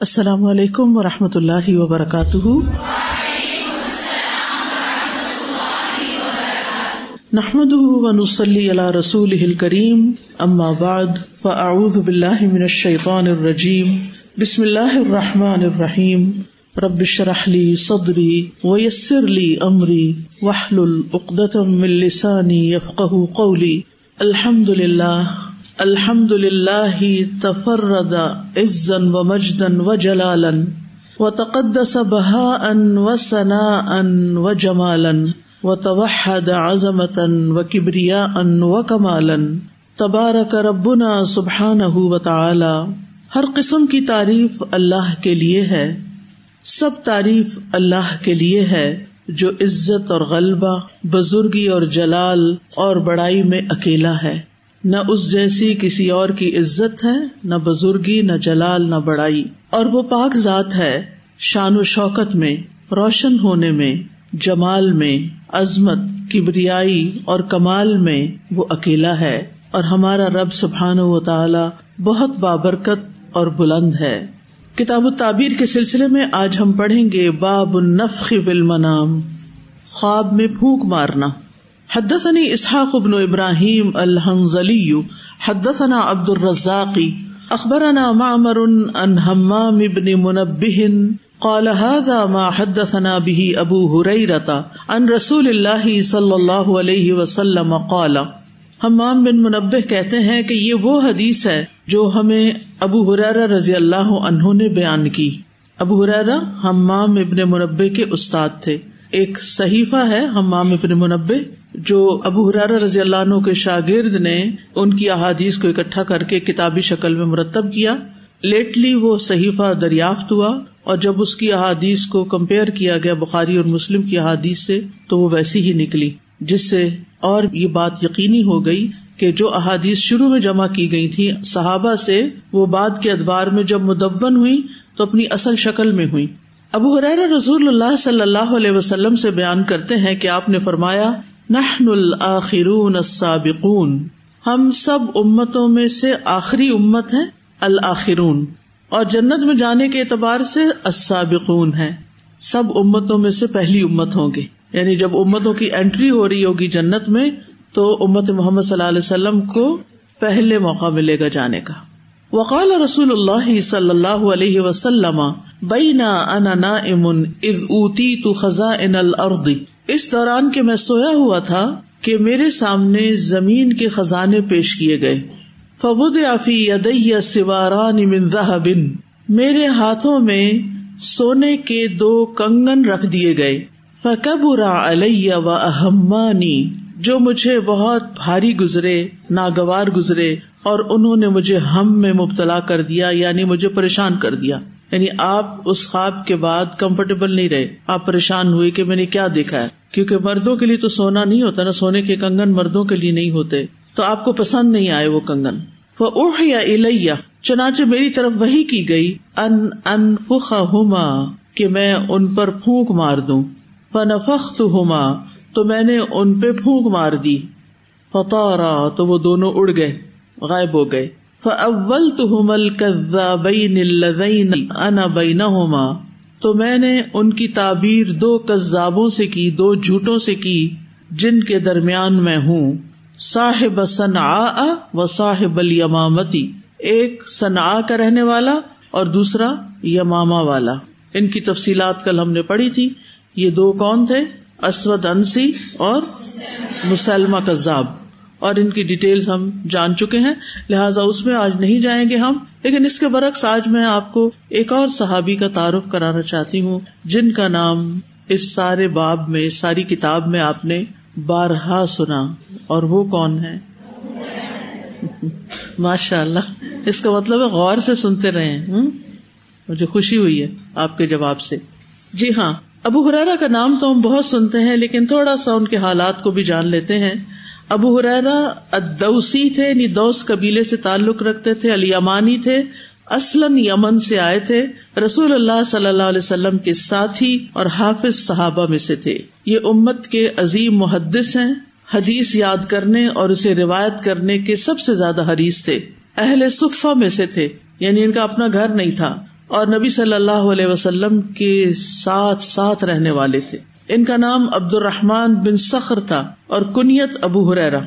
السلام علیکم و رحمۃ اللہ وبرکاتہ۔ نحمد ونسلی علی رسول کریم اما بعد، فاعوذ باللہ من الشیطان الرجیم، بسم اللہ الرحمٰن الرحیم۔ ربش رحلی صدری ویسر لی امری وحل العقدم من لسانی یفقہ قولی۔ الحمد للہ الحمد للہ تفرد عزن و مجدن و جلالن و تقدس بہا ان و ثنا ان و جمالن و توحد عظمتن و کبریا ان و کمالن تبارک ربنا سبحان و تعالی ہر قسم کی تعریف اللہ کے لیے ہے سب تعریف اللہ کے لیے ہے جو عزت اور غلبہ بزرگی اور جلال اور بڑائی میں اکیلا ہے نہ اس جیسی کسی اور کی عزت ہے، نہ بزرگی، نہ جلال، نہ بڑائی۔ اور وہ پاک ذات ہے، شان و شوکت میں، روشن ہونے میں، جمال میں، عظمت، کبریائی اور کمال میں وہ اکیلا ہے۔ اور ہمارا رب سبحان و تعالی بہت بابرکت اور بلند ہے۔ کتاب و تعبیر کے سلسلے میں آج ہم پڑھیں گے باب النفخ بالمنام، خواب میں پھونک مارنا۔ حدثني اسحاق بن ابراہیم الحنزلي حدثنا عبد الرزاق اخبرنا معمر عن همام بن منبه، قال هذا ما حدثنا به ابو هريره عن رسول الله صلی اللہ علیہ وسلم قال حمام بن منبه کہتے ہیں کہ یہ وہ حدیث ہے جو ہمیں ابو حرارہ رضی اللہ عنہ نے بیان کی۔ ابو حرارہ حمام ابن منبه کے استاد تھے۔ ایک صحیفہ ہے حمام ابن منبه جو ابو حرار رضی اللہ عنہ کے شاگرد نے ان کی احادیث کو اکٹھا کر کے کتابی شکل میں مرتب کیا۔ لیٹلی وہ صحیفہ دریافت ہوا اور جب اس کی احادیث کو کمپیئر کیا گیا بخاری اور مسلم کی احادیث سے، تو وہ ویسی ہی نکلی، جس سے اور یہ بات یقینی ہو گئی کہ جو احادیث شروع میں جمع کی گئی تھی صحابہ سے وہ بعد کے ادبار میں جب مدبن ہوئی تو اپنی اصل شکل میں ہوئی ابو حرار رضول اللہ صلی اللہ علیہ وسلم سے بیان کرتے ہیں کہ آپ نے فرمایا، نحن الآخرون السابقون۔ ہم سب امتوں میں سے آخری امت ہے الآخرون اور جنت میں جانے کے اعتبار سے السابقون ہے سب امتوں میں سے پہلی امت ہوں گے۔ یعنی جب امتوں کی اینٹری ہو رہی ہوگی جنت میں، تو امت محمد صلی اللہ علیہ وسلم کو پہلے موقع ملے گا جانے کا۔ وقال رسول اللہ صلی اللہ علیہ وسلم بینا انا نائم اذ اوتیت خزائن الارض۔ اس دوران کے میں سویا ہوا تھا کہ میرے سامنے زمین کے خزانے پیش کیے گئے۔ فبود افی ادیا سواران بن میرے ہاتھوں میں سونے کے دو کنگن رکھ دیے گئے۔ فکبرا علیہ و اہمانی۔ جو مجھے بہت بھاری گزرے، ناگوار گزرے اور انہوں نے مجھے ہم میں مبتلا کر دیا یعنی مجھے پریشان کر دیا۔ یعنی آپ اس خواب کے بعد کمفرٹیبل نہیں رہے۔ آپ پریشان ہوئے کہ میں نے کیا دیکھا ہے؟ کیونکہ مردوں کے لیے تو سونا نہیں ہوتا نا، سونے کے کنگن مردوں کے لیے نہیں ہوتے۔ تو آپ کو پسند نہیں آئے وہ کنگن۔ وہ اوہ یا الیا چنانچہ میری طرف وہی کی گئی۔ ان ان فخا ہوما کہ میں ان پر پھونک مار دوں۔ فنفخت ہوما تو میں نے ان پہ پھونک مار دی۔ فتارا تو وہ دونوں اڑ گئے، غائب ہو گئے۔ فول تو مل انا بین تو میں نے ان کی تعبیر دو کزابوں سے کی، دو جھوٹوں سے کی جن کے درمیان میں ہوں۔ صاحب صنع و صاحب المامتی ایک صنع کا رہنے والا اور دوسرا یماما والا۔ ان کی تفصیلات کل ہم نے پڑھی تھی۔ یہ دو کون تھے؟ اسود انسی اور مسلمہ کذاب۔ اور ان کی ڈیٹیل ہم جان چکے ہیں۔ لہٰذا اس میں آج نہیں جائیں گے ہم، لیکن اس کے برعکس آج میں آپ کو ایک اور صحابی کا تعارف کرانا چاہتی ہوں، جن کا نام اس سارے باب میں ساری کتاب میں آپ نے بارہا سنا۔ اور وہ کون ہے ماشاء اللہ اس کا مطلب ہے غور سے سنتے رہے مجھے خوشی ہوئی ہے آپ کے جواب سے۔ جی ہاں ابو حرارا کا نام تو ہم بہت سنتے ہیں، لیکن تھوڑا سا ان کے حالات کو بھی جان لیتے ہیں۔ ابو حرارا ادوسی تھے یعنی دوس قبیلے سے تعلق رکھتے تھے، علی امانی تھے، اسلم یمن سے آئے تھے، رسول اللہ صلی اللہ علیہ وسلم کے ساتھی اور حافظ صحابہ میں سے تھے۔ یہ امت کے عظیم محدث ہیں، حدیث یاد کرنے اور اسے روایت کرنے کے سب سے زیادہ حریث تھے۔ اہل صفا میں سے تھے یعنی ان کا اپنا گھر نہیں تھا، اور نبی صلی اللہ علیہ وسلم کے ساتھ ساتھ رہنے والے تھے۔ ان کا نام عبد الرحمان بن سخر تھا اور کنیت ابو حریرا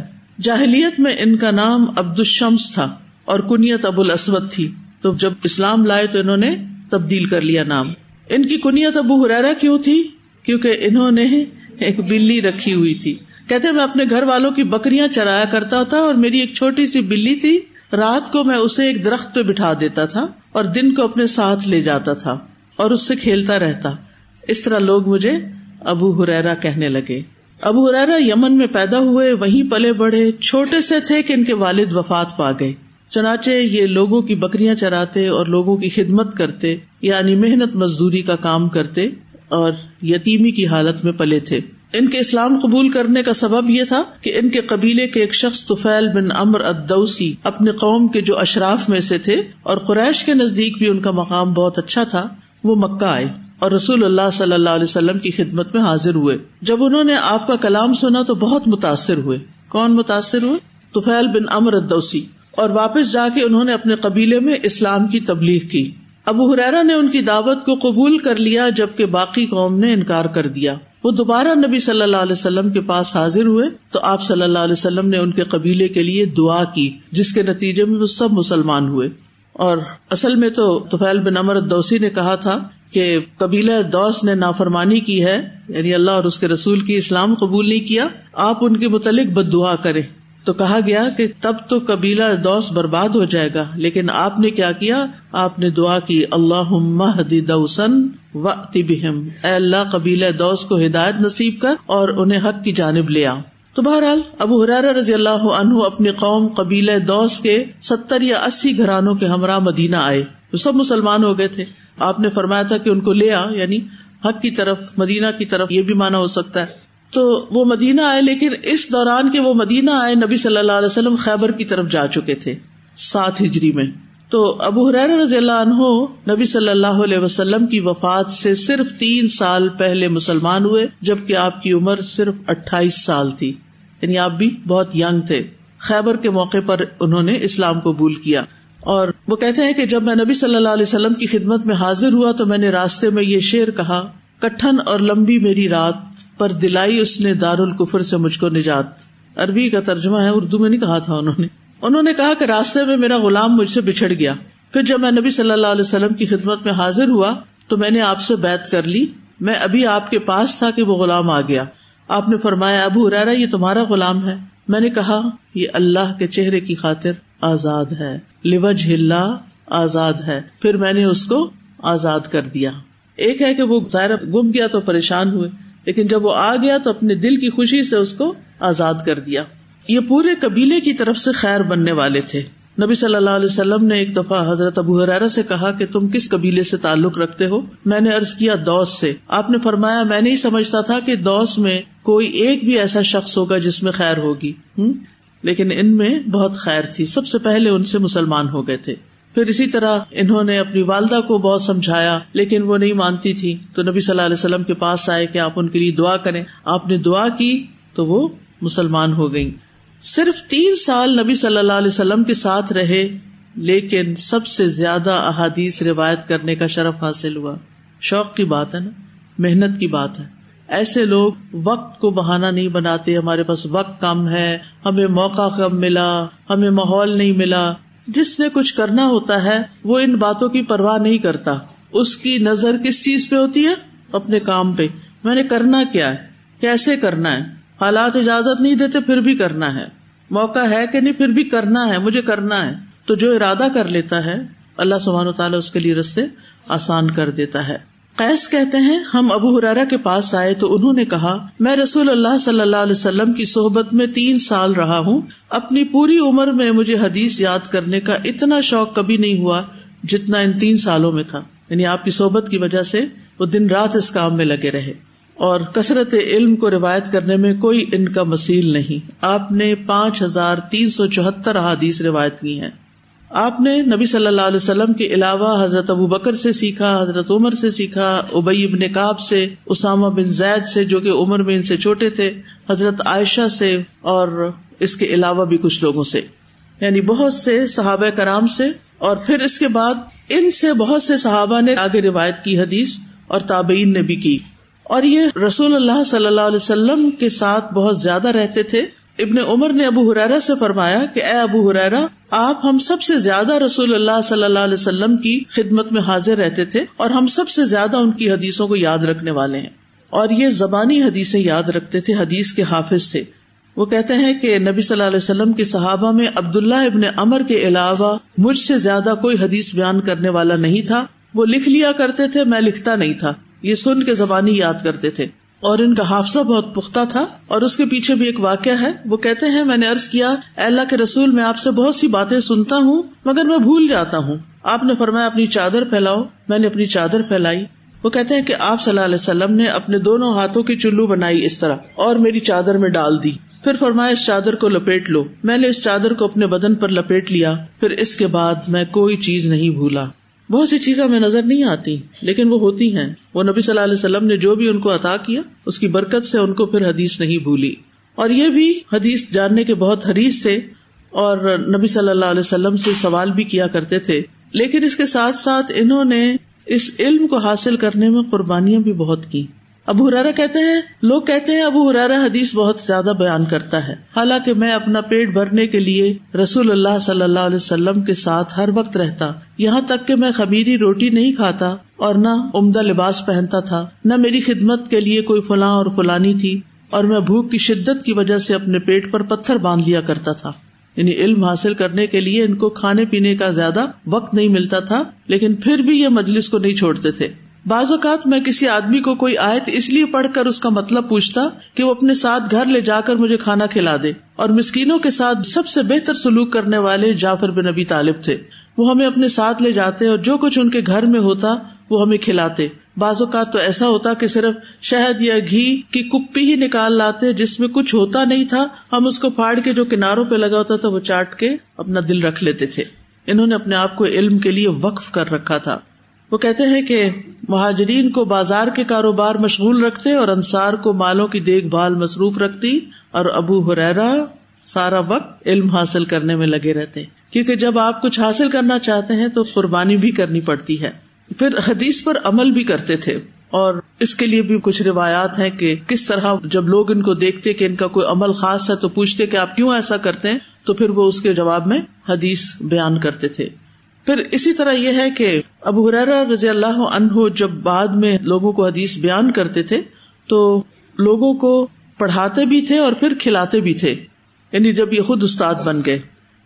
جاہلیت میں ان کا نام عبد الشمس تھا اور کنیت ابو الاسود تھی۔ تو جب اسلام لائے تو انہوں نے تبدیل کر لیا نام۔ ان کی کنیت ابو حریرا کیوں تھی؟ کیونکہ انہوں نے ایک بلی رکھی ہوئی تھی۔ کہتے میں اپنے گھر والوں کی بکریاں چرایا کرتا تھا اور میری ایک چھوٹی سی بلی تھی۔ رات کو میں اسے ایک درخت پہ بٹھا دیتا تھا اور دن کو اپنے ساتھ لے جاتا تھا اور اس سے کھیلتا رہتا۔ اس طرح لوگ مجھے ابو ہریرا کہنے لگے۔ ابو ہریرا یمن میں پیدا ہوئے، وہیں پلے بڑھے، چھوٹے سے تھے کہ ان کے والد وفات پا گئے۔ چنانچہ یہ لوگوں کی بکریاں چراتے اور لوگوں کی خدمت کرتے یعنی محنت مزدوری کا کام کرتے اور یتیمی کی حالت میں پلے تھے۔ ان کے اسلام قبول کرنے کا سبب یہ تھا کہ ان کے قبیلے کے ایک شخص توفیل بن امر ادوسی اپنے قوم کے جو اشراف میں سے تھے اور قریش کے نزدیک بھی ان کا مقام بہت اچھا تھا، وہ مکہ آئے۔ اور رسول اللہ صلی اللہ علیہ وسلم کی خدمت میں حاضر ہوئے۔ جب انہوں نے آپ کا کلام سنا تو بہت متاثر ہوئے۔ کون متاثر ہوئے؟ توفیل بن امر ادوسی اور واپس جا کے انہوں نے اپنے قبیلے میں اسلام کی تبلیغ کی۔ ابو حرارا نے ان کی دعوت کو قبول کر لیا جبکہ باقی قوم نے انکار کر دیا۔ وہ دوبارہ نبی صلی اللہ علیہ وسلم کے پاس حاضر ہوئے تو آپ صلی اللہ علیہ وسلم نے ان کے قبیلے کے لیے دعا کی، جس کے نتیجے میں وہ سب مسلمان ہوئے۔ اور اصل میں تو توفیل بن امر دوسی نے کہا تھا کہ قبیلہ دوس نے نافرمانی کی ہے یعنی اللہ اور اس کے رسول کی اسلام قبول نہیں کیا، آپ ان کے متعلق بد دعا کرے تو کہا گیا کہ تب تو قبیلہ دوس برباد ہو جائے گا، لیکن آپ نے کیا کیا؟ آپ نے دعا کی اللہ دوسن و بہم۔ اے اللہ، قبیلہ دوس کو ہدایت نصیب کر اور انہیں حق کی جانب لیا تو بہرحال، ابو حرار رضی اللہ عنہ اپنی قوم قبیلہ دوس کے ستر یا اسی گھرانوں کے ہمراہ مدینہ آئے۔ وہ سب مسلمان ہو گئے تھے۔ آپ نے فرمایا تھا کہ ان کو لیا یعنی حق کی طرف، مدینہ کی طرف یہ بھی مانا ہو سکتا ہے۔ تو وہ مدینہ آئے، لیکن اس دوران کے وہ مدینہ آئے، نبی صلی اللہ علیہ وسلم خیبر کی طرف جا چکے تھے، سات ہجری میں۔ تو ابو حریر رضی اللہ عنہ نبی صلی اللہ علیہ وسلم کی وفات سے صرف تین سال پہلے مسلمان ہوئے، جبکہ آپ کی عمر صرف اٹھائیس سال تھی۔ یعنی آپ بھی بہت یگ تھے۔ خیبر کے موقع پر انہوں نے اسلام قبول کیا۔ اور وہ کہتے ہیں کہ جب میں نبی صلی اللہ علیہ وسلم کی خدمت میں حاضر ہوا تو میں نے راستے میں یہ شعر کہا کٹن اور لمبی میری رات پر دلائی اس نے دار القفر سے مجھ کو نجات. عربی کا ترجمہ ہے، اردو میں نہیں کہا تھا انہوں نے۔ انہوں نے کہا کہ راستے میں میرا غلام مجھ سے بچھڑ گیا۔ پھر جب میں نبی صلی اللہ علیہ وسلم کی خدمت میں حاضر ہوا تو میں نے آپ سے بیت کر لی۔ میں ابھی آپ کے پاس تھا کہ وہ غلام آ گیا۔ آپ نے فرمایا، ابو ارارا یہ تمہارا غلام ہے؟ میں نے کہا، یہ اللہ کے چہرے کی خاطر آزاد ہے۔ لوج ہلا آزاد ہے۔ پھر میں نے اس کو آزاد کر دیا۔ ایک ہے کہ وہ ظاہر گم گیا تو پریشان ہوئے۔ لیکن جب وہ آ گیا تو اپنے دل کی خوشی سے اس کو آزاد کر دیا۔ یہ پورے قبیلے کی طرف سے خیر بننے والے تھے۔ نبی صلی اللہ علیہ وسلم نے ایک دفعہ حضرت ابو حرارا سے کہا کہ تم کس قبیلے سے تعلق رکھتے ہو؟ میں نے ارض کیا، دوس سے۔ آپ نے فرمایا، میں نہیں سمجھتا تھا کہ دوس میں کوئی ایک بھی ایسا شخص ہوگا جس میں خیر ہوگی۔ لیکن ان میں بہت خیر تھی۔ سب سے پہلے ان سے مسلمان ہو گئے تھے۔ پھر اسی طرح انہوں نے اپنی والدہ کو بہت سمجھایا، لیکن وہ نہیں مانتی تھی۔ تو نبی صلی اللہ علیہ وسلم کے پاس آئے کہ آپ ان کے لیے دعا کریں۔ آپ نے دعا کی تو وہ مسلمان ہو گئی صرف تین سال نبی صلی اللہ علیہ وسلم کے ساتھ رہے، لیکن سب سے زیادہ احادیث روایت کرنے کا شرف حاصل ہوا۔ شوق کی بات ہے نا؟ محنت کی بات ہے۔ ایسے لوگ وقت کو بہانا نہیں بناتے، ہمارے پاس وقت کم ہے، ہمیں موقع کم ملا، ہمیں ماحول نہیں ملا۔ جس نے کچھ کرنا ہوتا ہے، وہ ان باتوں کی پرواہ نہیں کرتا۔ اس کی نظر کس چیز پہ ہوتی ہے؟ اپنے کام پہ۔ میں نے کرنا کیا ہے؟ کیسے کرنا ہے؟ حالات اجازت نہیں دیتے، پھر بھی کرنا ہے۔ موقع ہے کہ نہیں، پھر بھی کرنا ہے، مجھے کرنا ہے۔ تو جو ارادہ کر لیتا ہے، اللہ سبحانہ و تعالیٰ اس کے لیے رستے آسان کر دیتا ہے۔ قیس کہتے ہیں، ہم ابو حرارا کے پاس آئے تو انہوں نے کہا، میں رسول اللہ صلی اللہ علیہ وسلم کی صحبت میں تین سال رہا ہوں۔ اپنی پوری عمر میں مجھے حدیث یاد کرنے کا اتنا شوق کبھی نہیں ہوا جتنا ان تین سالوں میں تھا۔ یعنی آپ کی صحبت کی وجہ سے وہ دن رات اس کام میں لگے رہے۔ اور کثرت علم کو روایت کرنے میں کوئی ان کا مسیل نہیں۔ آپ نے پانچ ہزار تین سو چوہتر احادیث روایت کی ہیں۔ آپ نے نبی صلی اللہ علیہ وسلم کے علاوہ حضرت ابو بکر سے سیکھا، حضرت عمر سے سیکھا ابئی ابن کاب سے، اسامہ بن زید سے، جو کہ عمر میں ان سے چھوٹے تھے، حضرت عائشہ سے اور اس کے علاوہ بھی کچھ لوگوں سے۔ یعنی بہت سے صحابہ کرام سے اور پھر اس کے بعد ان سے بہت سے صحابہ نے آگے روایت کی حدیث اور تابعین نے بھی کی۔ اور یہ رسول اللہ صلی اللہ علیہ وسلم کے ساتھ بہت زیادہ رہتے تھے۔ ابن عمر نے ابو حرارا سے فرمایا کہ اے ابو حرارا آپ ہم سب سے زیادہ رسول اللہ صلی اللہ علیہ وسلم کی خدمت میں حاضر رہتے تھے اور ہم سب سے زیادہ ان کی حدیثوں کو یاد رکھنے والے ہیں۔ اور یہ زبانی حدیثیں یاد رکھتے تھے، حدیث کے حافظ تھے۔ وہ کہتے ہیں کہ نبی صلی اللہ علیہ وسلم کے صحابہ میں عبداللہ ابن امر کے علاوہ مجھ سے زیادہ کوئی حدیث بیان کرنے والا نہیں تھا۔ وہ لکھ لیا کرتے تھے، میں لکھتا نہیں تھا۔ یہ سن کے زبانی یاد کرتے تھے۔ اور ان کا حافظہ بہت پختہ تھا اور اس کے پیچھے بھی ایک واقعہ ہے۔ وہ کہتے ہیں، میں نے ارض کیا اللہ کے رسول، میں آپ سے بہت سی باتیں سنتا ہوں، مگر میں بھول جاتا ہوں۔ آپ نے فرمایا، اپنی چادر پھیلاؤ۔ میں نے اپنی چادر پھیلائی۔ وہ کہتے ہیں کہ آپ صلی اللہ علیہ وسلم نے اپنے دونوں ہاتھوں کی چلو بنائی اس طرح اور میری چادر میں ڈال دی۔ پھر فرمایا، اس چادر کو لپیٹ لو۔ میں نے اس چادر کو اپنے بدن پر لپیٹ لیا۔ پھر اس کے بعد میں کوئی چیز نہیں بھولا۔ بہت سی چیزیں ہمیں نظر نہیں آتی، لیکن وہ ہوتی ہیں۔ وہ نبی صلی اللہ علیہ وسلم نے جو بھی ان کو عطا کیا، اس کی برکت سے ان کو پھر حدیث نہیں بھولی۔ اور یہ بھی حدیث جاننے کے بہت حریث تھے اور نبی صلی اللہ علیہ وسلم سے سوال بھی کیا کرتے تھے۔ لیکن اس کے ساتھ ساتھ انہوں نے اس علم کو حاصل کرنے میں قربانیاں بھی بہت کی۔ ابو ہرارا کہتے ہیں، لوگ کہتے ہیں ابو ہرارا حدیث بہت زیادہ بیان کرتا ہے۔ حالانکہ میں اپنا پیٹ بھرنے کے لیے رسول اللہ صلی اللہ علیہ وسلم کے ساتھ ہر وقت رہتا۔ یہاں تک کہ میں خمیری روٹی نہیں کھاتا اور نہ عمدہ لباس پہنتا تھا، نہ میری خدمت کے لیے کوئی فلاں اور فلانی تھی اور میں بھوک کی شدت کی وجہ سے اپنے پیٹ پر پتھر باندھ لیا کرتا تھا۔ یعنی علم حاصل کرنے کے لیے ان کو کھانے پینے کا زیادہ وقت نہیں ملتا تھا، لیکن پھر بھی یہ مجلس کو نہیں چھوڑتے تھے۔ بعض اوقات میں کسی آدمی کو کوئی آیت اس لیے پڑھ کر اس کا مطلب پوچھتا کہ وہ اپنے ساتھ گھر لے جا کر مجھے کھانا کھلا دے اور مسکینوں کے ساتھ سب سے بہتر سلوک کرنے والے جعفر بن نبی طالب تھے۔ وہ ہمیں اپنے ساتھ لے جاتے اور جو کچھ ان کے گھر میں ہوتا وہ ہمیں کھلاتے۔ بعض اوقات تو ایسا ہوتا کہ صرف شہد یا گھی کی کپی ہی نکال لاتے جس میں کچھ ہوتا نہیں تھا۔ ہم اس کو پھاڑ کے جو کناروں پہ لگا ہوتا تھا وہ چاٹ کے اپنا دل رکھ لیتے تھے۔ انہوں نے اپنے آپ کو علم کے لیے وقف کر رکھا تھا۔ وہ کہتے ہیں کہ مہاجرین کو بازار کے کاروبار مشغول رکھتے اور انصار کو مالوں کی دیکھ بھال مصروف رکھتی اور ابو حریرا سارا وقت علم حاصل کرنے میں لگے رہتے۔ کیونکہ جب آپ کچھ حاصل کرنا چاہتے ہیں تو قربانی بھی کرنی پڑتی ہے۔ پھر حدیث پر عمل بھی کرتے تھے اور اس کے لیے بھی کچھ روایات ہیں کہ کس طرح جب لوگ ان کو دیکھتے کہ ان کا کوئی عمل خاص ہے تو پوچھتے کہ آپ کیوں ایسا کرتے ہیں؟ تو پھر وہ اس کے جواب میں حدیث بیان کرتے تھے۔ پھر اسی طرح یہ ہے کہ ابو حرارا رضی اللہ عنہ جب بعد میں لوگوں کو حدیث بیان کرتے تھے تو لوگوں کو پڑھاتے بھی تھے اور پھر کھلاتے بھی تھے یعنی جب یہ خود استاد بن گئے۔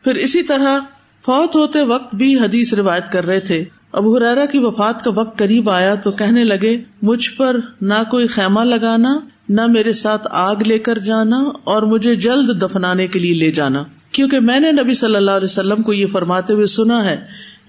پھر اسی طرح فوت ہوتے وقت بھی حدیث روایت کر رہے تھے۔ ابو حرارا کی وفات کا وقت قریب آیا تو کہنے لگے، مجھ پر نہ کوئی خیمہ لگانا، نہ میرے ساتھ آگ لے کر جانا اور مجھے جلد دفنانے کے لیے لے جانا۔ کیونکہ میں نے نبی صلی اللہ علیہ وسلم کو یہ فرماتے ہوئے سنا ہے،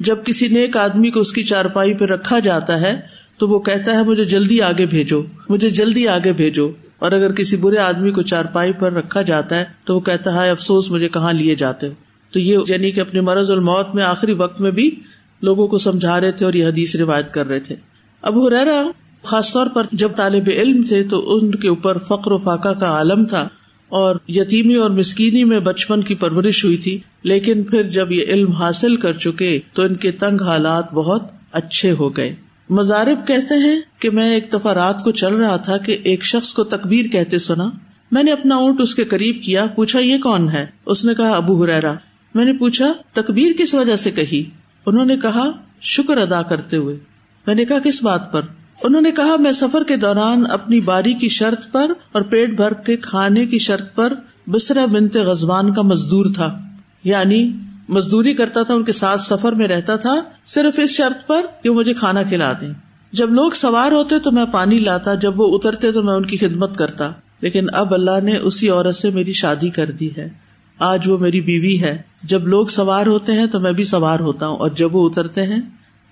جب کسی نیک آدمی کو اس کی چارپائی پہ رکھا جاتا ہے، تو وہ کہتا ہے، مجھے جلدی آگے بھیجو، مجھے جلدی آگے بھیجو۔ اور اگر کسی برے آدمی کو چارپائی پر رکھا جاتا ہے، تو وہ کہتا ہے، افسوس، مجھے کہاں لیے جاتے ہو؟ تو یہ یعنی کہ اپنے مرض الموت میں آخری وقت میں بھی لوگوں کو سمجھا رہے تھے اور یہ حدیث روایت کر رہے تھے۔ اب ہریرا خاص طور پر جب طالب علم تھے، تو ان کے اوپر فقر و فاقہ کا عالم تھا۔ اور یتیمی اور مسکینی میں بچپن کی پرورش ہوئی تھی، لیکن پھر جب یہ علم حاصل کر چکے تو ان کے تنگ حالات بہت اچھے ہو گئے۔ مزارب کہتے ہیں کہ میں ایک دفعہ رات کو چل رہا تھا کہ ایک شخص کو تکبیر کہتے سنا۔ میں نے اپنا اونٹ اس کے قریب کیا، پوچھا، یہ کون ہے؟ اس نے کہا، ابو ہریرا میں نے پوچھا، تکبیر کس وجہ سے کہی؟ انہوں نے کہا، شکر ادا کرتے ہوئے میں نے کہا، کس بات پر؟ انہوں نے کہا، میں سفر کے دوران اپنی باری کی شرط پر اور پیٹ بھر کے کھانے کی شرط پر بسرا بنت غزبان کا مزدور تھا۔ یعنی مزدوری کرتا تھا، ان کے ساتھ سفر میں رہتا تھا، صرف اس شرط پر کہ مجھے کھانا کھلا دیں۔ جب لوگ سوار ہوتے تو میں پانی لاتا، جب وہ اترتے تو میں ان کی خدمت کرتا۔ لیکن اب اللہ نے اسی عورت سے میری شادی کر دی ہے۔ آج وہ میری بیوی ہے۔ جب لوگ سوار ہوتے ہیں تو میں بھی سوار ہوتا ہوں اور جب وہ اترتے ہیں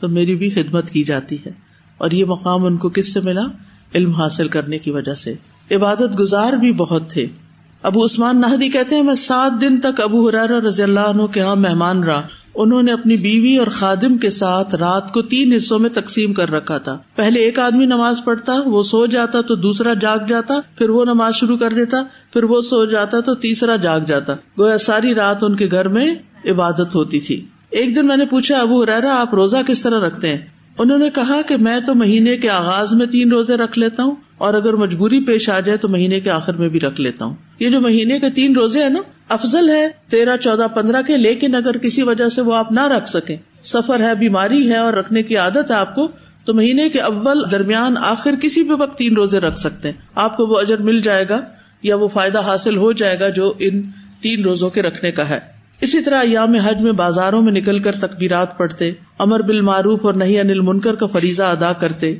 تو میری بھی خدمت کی جاتی ہے۔ اور یہ مقام ان کو کس سے ملا؟ علم حاصل کرنے کی وجہ سے۔ عبادت گزار بھی بہت تھے۔ ابو عثمان نہدی کہتے ہیں، میں سات دن تک ابو حرار رضی اللہ عنہ کے یہاں مہمان رہا۔ انہوں نے اپنی بیوی اور خادم کے ساتھ رات کو تین حصوں میں تقسیم کر رکھا تھا۔ پہلے ایک آدمی نماز پڑھتا، وہ سو جاتا تو دوسرا جاگ جاتا، پھر وہ نماز شروع کر دیتا، پھر وہ سو جاتا تو تیسرا جاگ جاتا۔ گویا ساری رات ان کے گھر میں عبادت ہوتی تھی۔ ایک دن میں نے پوچھا، ابو ریرا آپ روزہ کس طرح رکھتے ہیں؟ انہوں نے کہا کہ میں تو مہینے کے آغاز میں تین روزے رکھ لیتا ہوں، اور اگر مجبوری پیش آ جائے تو مہینے کے آخر میں بھی رکھ لیتا ہوں۔ یہ جو مہینے کے تین روزے ہیں نا، افضل ہے تیرہ، چودہ، پندرہ کے، لیکن اگر کسی وجہ سے وہ آپ نہ رکھ سکیں، سفر ہے، بیماری ہے اور رکھنے کی عادت ہے آپ کو، تو مہینے کے اول درمیان آخر کسی بھی وقت تین روزے رکھ سکتے ہیں۔ آپ کو وہ اجر مل جائے گا یا وہ فائدہ حاصل ہو جائے گا جو ان تین روزوں کے رکھنے کا ہے۔ اسی طرح ایام حج میں بازاروں میں نکل کر تقبیرات پڑھتے، امر بال معروف اور نہیں انل منکر کا فریضہ ادا کرتے۔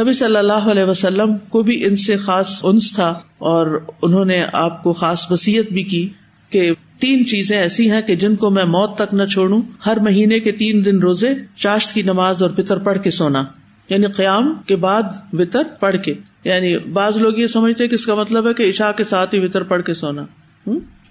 نبی صلی اللہ علیہ وسلم کو بھی ان سے خاص انس تھا اور انہوں نے آپ کو خاص وسیعت بھی کی کہ تین چیزیں ایسی ہیں کہ جن کو میں موت تک نہ چھوڑوں، ہر مہینے کے تین دن روزے، چاشت کی نماز اور پتر پڑھ کے سونا۔ یعنی قیام کے بعد وطر پڑھ کے۔ یعنی بعض لوگ یہ سمجھتے کہ اس کا مطلب ہے کہ عشاء کے ساتھ ہی وطر پڑھ کے سونا۔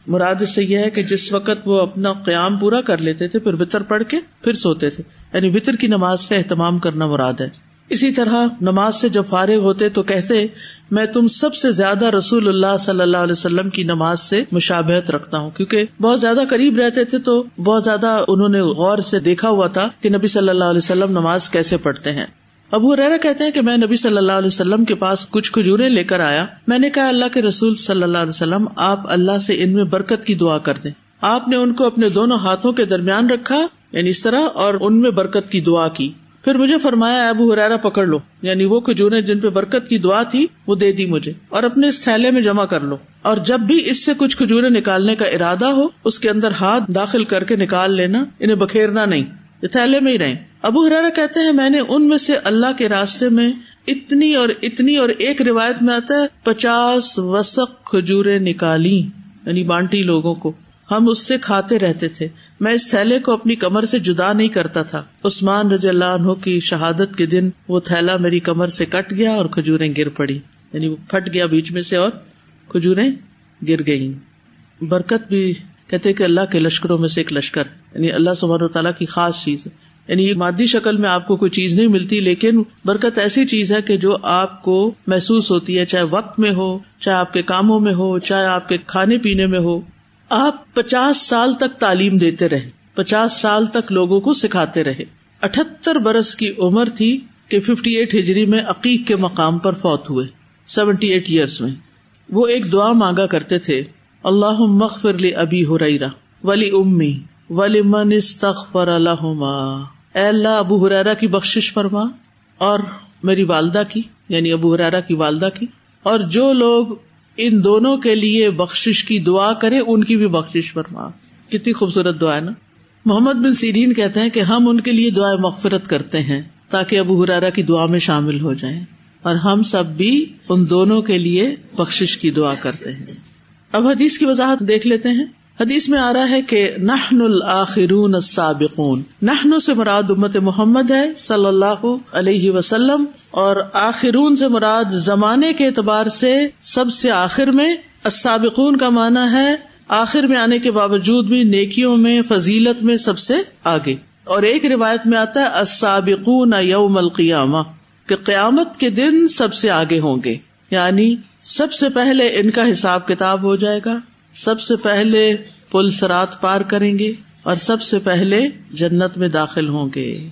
مراد اس سے یہ ہے کہ جس وقت وہ اپنا قیام پورا کر لیتے تھے، پھر وطر پڑھ کے پھر سوتے تھے۔ یعنی وطر کی نماز کا اہتمام کرنا مراد ہے۔ اسی طرح نماز سے جب فارغ ہوتے تو کہتے، میں تم سب سے زیادہ رسول اللہ صلی اللہ علیہ وسلم کی نماز سے مشابہت رکھتا ہوں۔ کیونکہ بہت زیادہ قریب رہتے تھے تو بہت زیادہ انہوں نے غور سے دیکھا ہوا تھا کہ نبی صلی اللہ علیہ وسلم نماز کیسے پڑھتے ہیں۔ ابو ریرا کہتے ہیں کہ میں نبی صلی اللہ علیہ وسلم کے پاس کچھ کھجورے لے کر آیا۔ میں نے کہا، اللہ کے رسول صلی اللہ علیہ وسلم، آپ اللہ سے ان میں برکت کی دعا کر دیں۔ آپ نے ان کو اپنے دونوں ہاتھوں کے درمیان رکھا یعنی اس طرح، اور ان میں برکت کی دعا کی۔ پھر مجھے فرمایا ابو حرارا پکڑ لو۔ یعنی وہ کھجورے جن پہ برکت کی دعا تھی، وہ دے دی مجھے۔ اور اپنے اس تھیلے میں جمع کر لو۔ اور جب بھی اس سے کچھ کھجورے نکالنے کا ارادہ ہو، اس کے اندر ہاتھ داخل کر کے نکال لینا، انہیں بکھیرنا نہیں۔ یہ تھیلے میں ہی رہے ابو ہرارا کہتے ہیں، میں نے ان میں سے اللہ کے راستے میں اتنی اور اتنی اور ایک روایت میں آتا ہے، پچاس وسق کھجورے نکالی یعنی بانٹی لوگوں کو۔ ہم اس سے کھاتے رہتے تھے۔ میں اس تھیلے کو اپنی کمر سے جدا نہیں کرتا تھا۔ عثمان رضی اللہ عنہ کی شہادت کے دن وہ تھیلا میری کمر سے کٹ گیا اور کھجورے گر پڑی۔ یعنی وہ پھٹ گیا بیچ میں سے اور کھجورے گر گئی برکت بھی کہتے کہ اللہ کے لشکروں میں سے ایک لشکر یعنی اللہ سبحانہ و تعالیٰ کی خاص چیز۔ ہے یعنی یہ مادی شکل میں آپ کو کوئی چیز نہیں ملتی، لیکن برکت ایسی چیز ہے کہ جو آپ کو محسوس ہوتی ہے، چاہے وقت میں ہو، چاہے آپ کے کاموں میں ہو، چاہے آپ کے کھانے پینے میں ہو۔ آپ پچاس سال تک تعلیم دیتے رہے پچاس سال تک لوگوں کو سکھاتے رہے اٹھہتر برس کی عمر تھی کہ ففٹی ایٹ ہجری میں عقیق کے مقام پر فوت ہوئے سیونٹی ایٹ ایئرس میں۔ وہ ایک دعا مانگا کرتے تھے اللہ مغفر لی ابی ہریرا ولی امی ولی من استغفر الحما اے اللہ، ابو حرارا کی بخش فرما اور میری والدہ کی یعنی ابو حرارا کی والدہ کی۔ اور جو لوگ ان دونوں کے لیے بخش کی دعا کرے ان کی بھی بخش فرما۔ کتنی خوبصورت دعا ہے نا۔ محمد بن سیرین کہتے ہیں کہ ہم ان کے لیے دعائیں مغفرت کرتے ہیں تاکہ ابو حرارا کی دعا میں شامل ہو جائیں۔ اور ہم سب بھی ان دونوں کے لیے بخش کی دعا کرتے ہیں۔ اب حدیث کی وضاحت دیکھ لیتے ہیں۔ حدیث میں آ رہا ہے کہ نحن الآخرون السابقون۔ نحن سے مراد امت محمد ہے صلی اللہ علیہ وسلم اور آخرون سے مراد زمانے کے اعتبار سے سب سے آخر میں۔ السابقون کا معنی ہے آخر میں آنے کے باوجود بھی نیکیوں میں، فضیلت میں سب سے آگے۔ اور ایک روایت میں آتا ہے السابقون یوم القیامہ کہ قیامت کے دن سب سے آگے ہوں گے۔ یعنی سب سے پہلے ان کا حساب کتاب ہو جائے گا، سب سے پہلے پل سرات پار کریں گے اور سب سے پہلے جنت میں داخل ہوں گے۔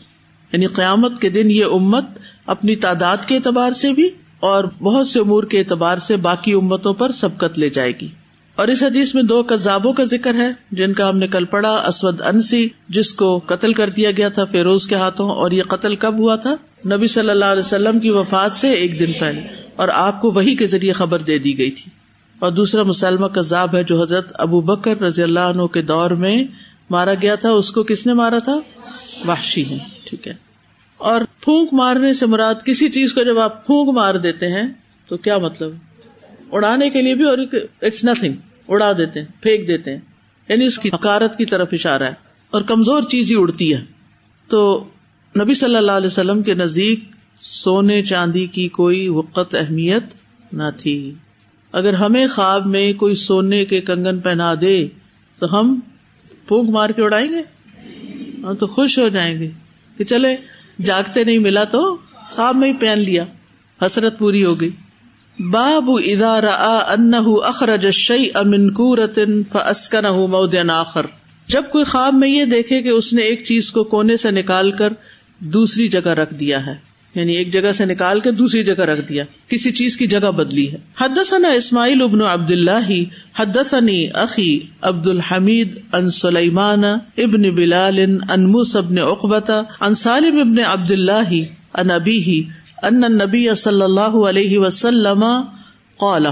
یعنی قیامت کے دن یہ امت اپنی تعداد کے اعتبار سے بھی اور بہت سے امور کے اعتبار سے باقی امتوں پر سبقت لے جائے گی۔ اور اس حدیث میں دو کذابوں کا ذکر ہے، جن کا ہم نے کل پڑا اسود انسی، جس کو قتل کر دیا گیا تھا فیروز کے ہاتھوں اور یہ قتل کب ہوا تھا؟ نبی صلی اللہ علیہ وسلم کی وفات سے ایک دن پہلے۔ اور آپ کو وہی کے ذریعے خبر دے دی گئی تھی۔ اور دوسرا مسلمہ کذاب ہے جو حضرت ابو بکر رضی اللہ عنہ کے دور میں مارا گیا تھا۔ اس کو کس نے مارا تھا؟ وحشی ہے ٹھیک ہے۔ اور پھونک مارنے سے مراد کسی چیز کو جب آپ پھونک مار دیتے ہیں تو کیا مطلب؟ اڑانے کے لیے بھی اور اٹس نتنگ اڑا دیتے ہیں، پھینک دیتے ہیں۔ یعنی اس کی حکارت کی طرف اشارہ ہے۔ اور کمزور چیز ہی اڑتی ہے۔ تو نبی صلی اللہ علیہ وسلم کے نزدیک سونے چاندی کی کوئی وقت اہمیت نہ تھی۔ اگر ہمیں خواب میں کوئی سونے کے کنگن پہنا دے، تو ہم پھونک مار کے اڑائیں گے؟ ہم تو خوش ہو جائیں گے کہ چلے، جاگتے نہیں ملا تو خواب میں ہی پہن لیا، حسرت پوری ہو گئی۔ باب ادارا ان اخرج شعی امن کو رتن فسکن آخر۔ جب کوئی خواب میں یہ دیکھے کہ اس نے ایک چیز کو کونے سے نکال کر دوسری جگہ رکھ دیا ہے۔ یعنی ایک جگہ سے نکال کے دوسری جگہ رکھ دیا، کسی چیز کی جگہ بدلی ہے۔ حدثنا اسماعیل ابن عبد اللہ حدثني اخی عبد الحمید ان سلیمان ابن بلال ان موس ابن اقبت ان سالم ابن عبد اللہ ان ابی ان نبی صلی اللہ علیہ وسلم قال۔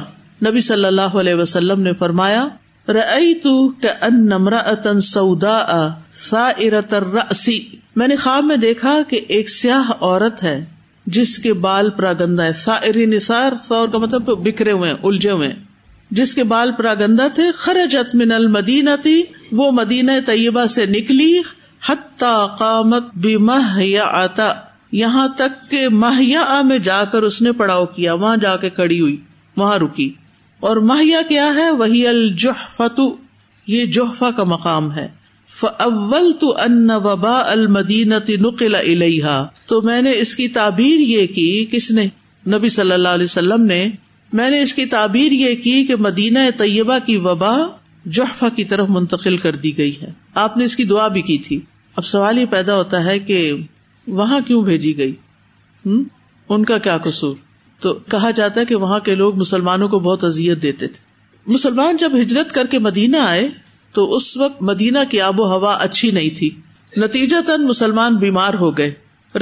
نبی صلی اللہ علیہ وسلم نے فرمایا رأيت كأن امرأة سوداء ثائرة الرأس۔ میں نے خواب میں دیکھا کہ ایک سیاہ عورت ہے۔ جس کے بال پراگندا ہے۔ نثار سور کا مطلب بکھرے ہوئے الجھے ہوئے جس کے بال پراگندا تھے، خرجت من المدینہ تھی وہ مدینہ طیبہ سے نکلی، حتی قامت بمہیا آتا یہاں تک کہ ماہیا میں جا کر اس نے پڑاؤ کیا، وہاں جا کے کڑی ہوئی، وہاں رکی۔ اور ماہیا کیا ہے؟ وہی الجحفتو یہ جوحفا کا مقام ہے۔ اول تو ان وبا المدینہ نقل الحا تو میں نے اس کی تعبیر یہ کی، کس نے؟ نبی صلی اللہ علیہ وسلم نے۔ میں نے اس کی تعبیر یہ کی کہ مدینہ طیبہ کی وبا جحفا کی طرف منتقل کر دی گئی ہے۔ آپ نے اس کی دعا بھی کی تھی۔ اب سوال یہ پیدا ہوتا ہے کہ وہاں کیوں بھیجی گئی؟ ہوں ان کا کیا قصور؟ تو کہا جاتا ہے کہ وہاں کے لوگ مسلمانوں کو بہت اذیت دیتے تھے۔ مسلمان جب ہجرت کر کے مدینہ آئے تو اس وقت مدینہ کی آب و ہوا اچھی نہیں تھی۔ نتیجہ تن مسلمان بیمار ہو گئے۔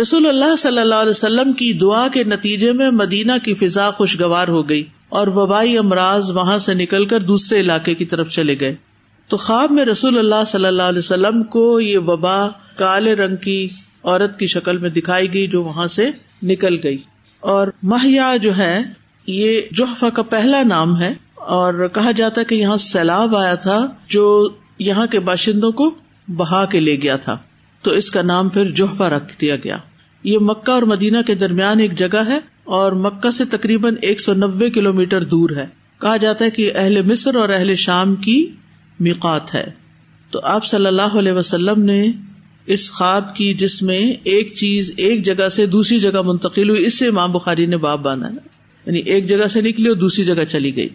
رسول اللہ صلی اللہ علیہ وسلم کی دعا کے نتیجے میں مدینہ کی فضا خوشگوار ہو گئی اور وبائی امراض وہاں سے نکل کر دوسرے علاقے کی طرف چلے گئے۔ تو خواب میں رسول اللہ صلی اللہ علیہ وسلم کو یہ وبا کالے رنگ کی عورت کی شکل میں دکھائی گئی جو وہاں سے نکل گئی۔ اور مہیا جو ہے، یہ جوحفا کا پہلا نام ہے۔ اور کہا جاتا کہ یہاں سیلاب آیا تھا جو یہاں کے باشندوں کو بہا کے لے گیا تھا۔ تو اس کا نام پھر جوہفا رکھ دیا گیا۔ یہ مکہ اور مدینہ کے درمیان ایک جگہ ہے اور مکہ سے تقریباً ایک سو نبے کلو میٹر دور ہے۔ کہا جاتا ہے کہ اہل مصر اور اہل شام کی میقات ہے۔ تو آپ صلی اللہ علیہ وسلم نے اس خواب کی جس میں ایک چیز ایک جگہ سے دوسری جگہ منتقل ہوئی، اس سے امام بخاری نے باپ باندھا۔ یعنی ایک جگہ سے نکلی اور دوسری جگہ چلی گئی۔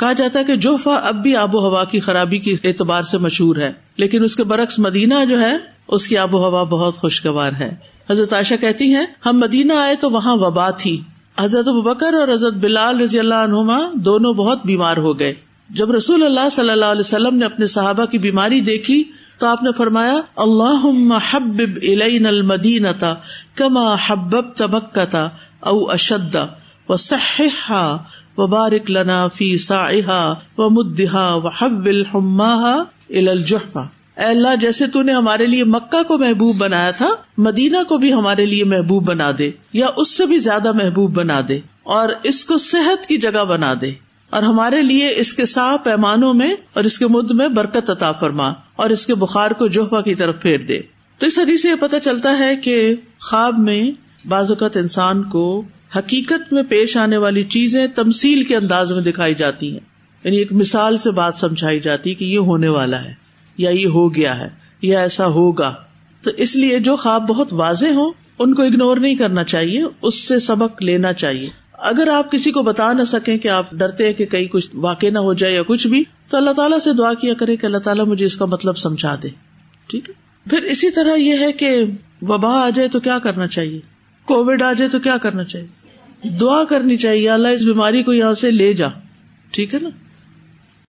کہا جاتا ہے کہ جوفا اب بھی آب و ہوا کی خرابی کے اعتبار سے مشہور ہے، لیکن اس کے برعکس مدینہ جو ہے، اس کی آب و ہوا بہت خوشگوار ہے۔ حضرت عائشہ کہتی ہیں، ہم مدینہ آئے تو وہاں وبا تھی۔ حضرت بکر اور حضرت بلال رضی اللہ عنہما دونوں بہت بیمار ہو گئے۔ جب رسول اللہ صلی اللہ علیہ وسلم نے اپنے صحابہ کی بیماری دیکھی، تو آپ نے فرمایا اللہ حبب الین المدینہ کما حبب تمکتا او اشد و صحا وبارک لنا فی سا و مدحا و حب الحما الجحفا اے اللہ، جیسے تو نے ہمارے لیے مکہ کو محبوب بنایا تھا، مدینہ کو بھی ہمارے لیے محبوب بنا دے، یا اس سے بھی زیادہ محبوب بنا دے اور اس کو صحت کی جگہ بنا دے۔ اور ہمارے لیے اس کے سا پیمانوں میں اور اس کے مد میں برکت عطا فرما اور اس کے بخار کو جوہفا کی طرف پھیر دے۔ تو اس حدیث سے یہ پتہ چلتا ہے کہ خواب میں بعض اوقات انسان کو حقیقت میں پیش آنے والی چیزیں تمسیل کے انداز میں دکھائی جاتی ہیں۔ یعنی ایک مثال سے بات سمجھائی جاتی کہ یہ ہونے والا ہے یا یہ ہو گیا ہے یا ایسا ہوگا۔ تو اس لیے جو خواب بہت واضح ہو ان کو اگنور نہیں کرنا چاہیے، اس سے سبق لینا چاہیے۔ اگر آپ کسی کو بتا نہ سکیں کہ آپ ڈرتے ہیں کہ کہیں کچھ واقع نہ ہو جائے یا کچھ بھی، تو اللہ تعالیٰ سے دعا کیا کرے کہ اللہ تعالیٰ مجھے اس کا مطلب سمجھا دے۔ ٹھیک ہے؟ پھر اسی طرح یہ ہے کہ وبا آ جائے تو کیا کرنا چاہیے؟ کووڈ آ جائے تو کیا کرنا چاہیے؟ دعا کرنی چاہیے اللہ اس بیماری کو یہاں سے لے جا۔ ٹھیک ہے نا؟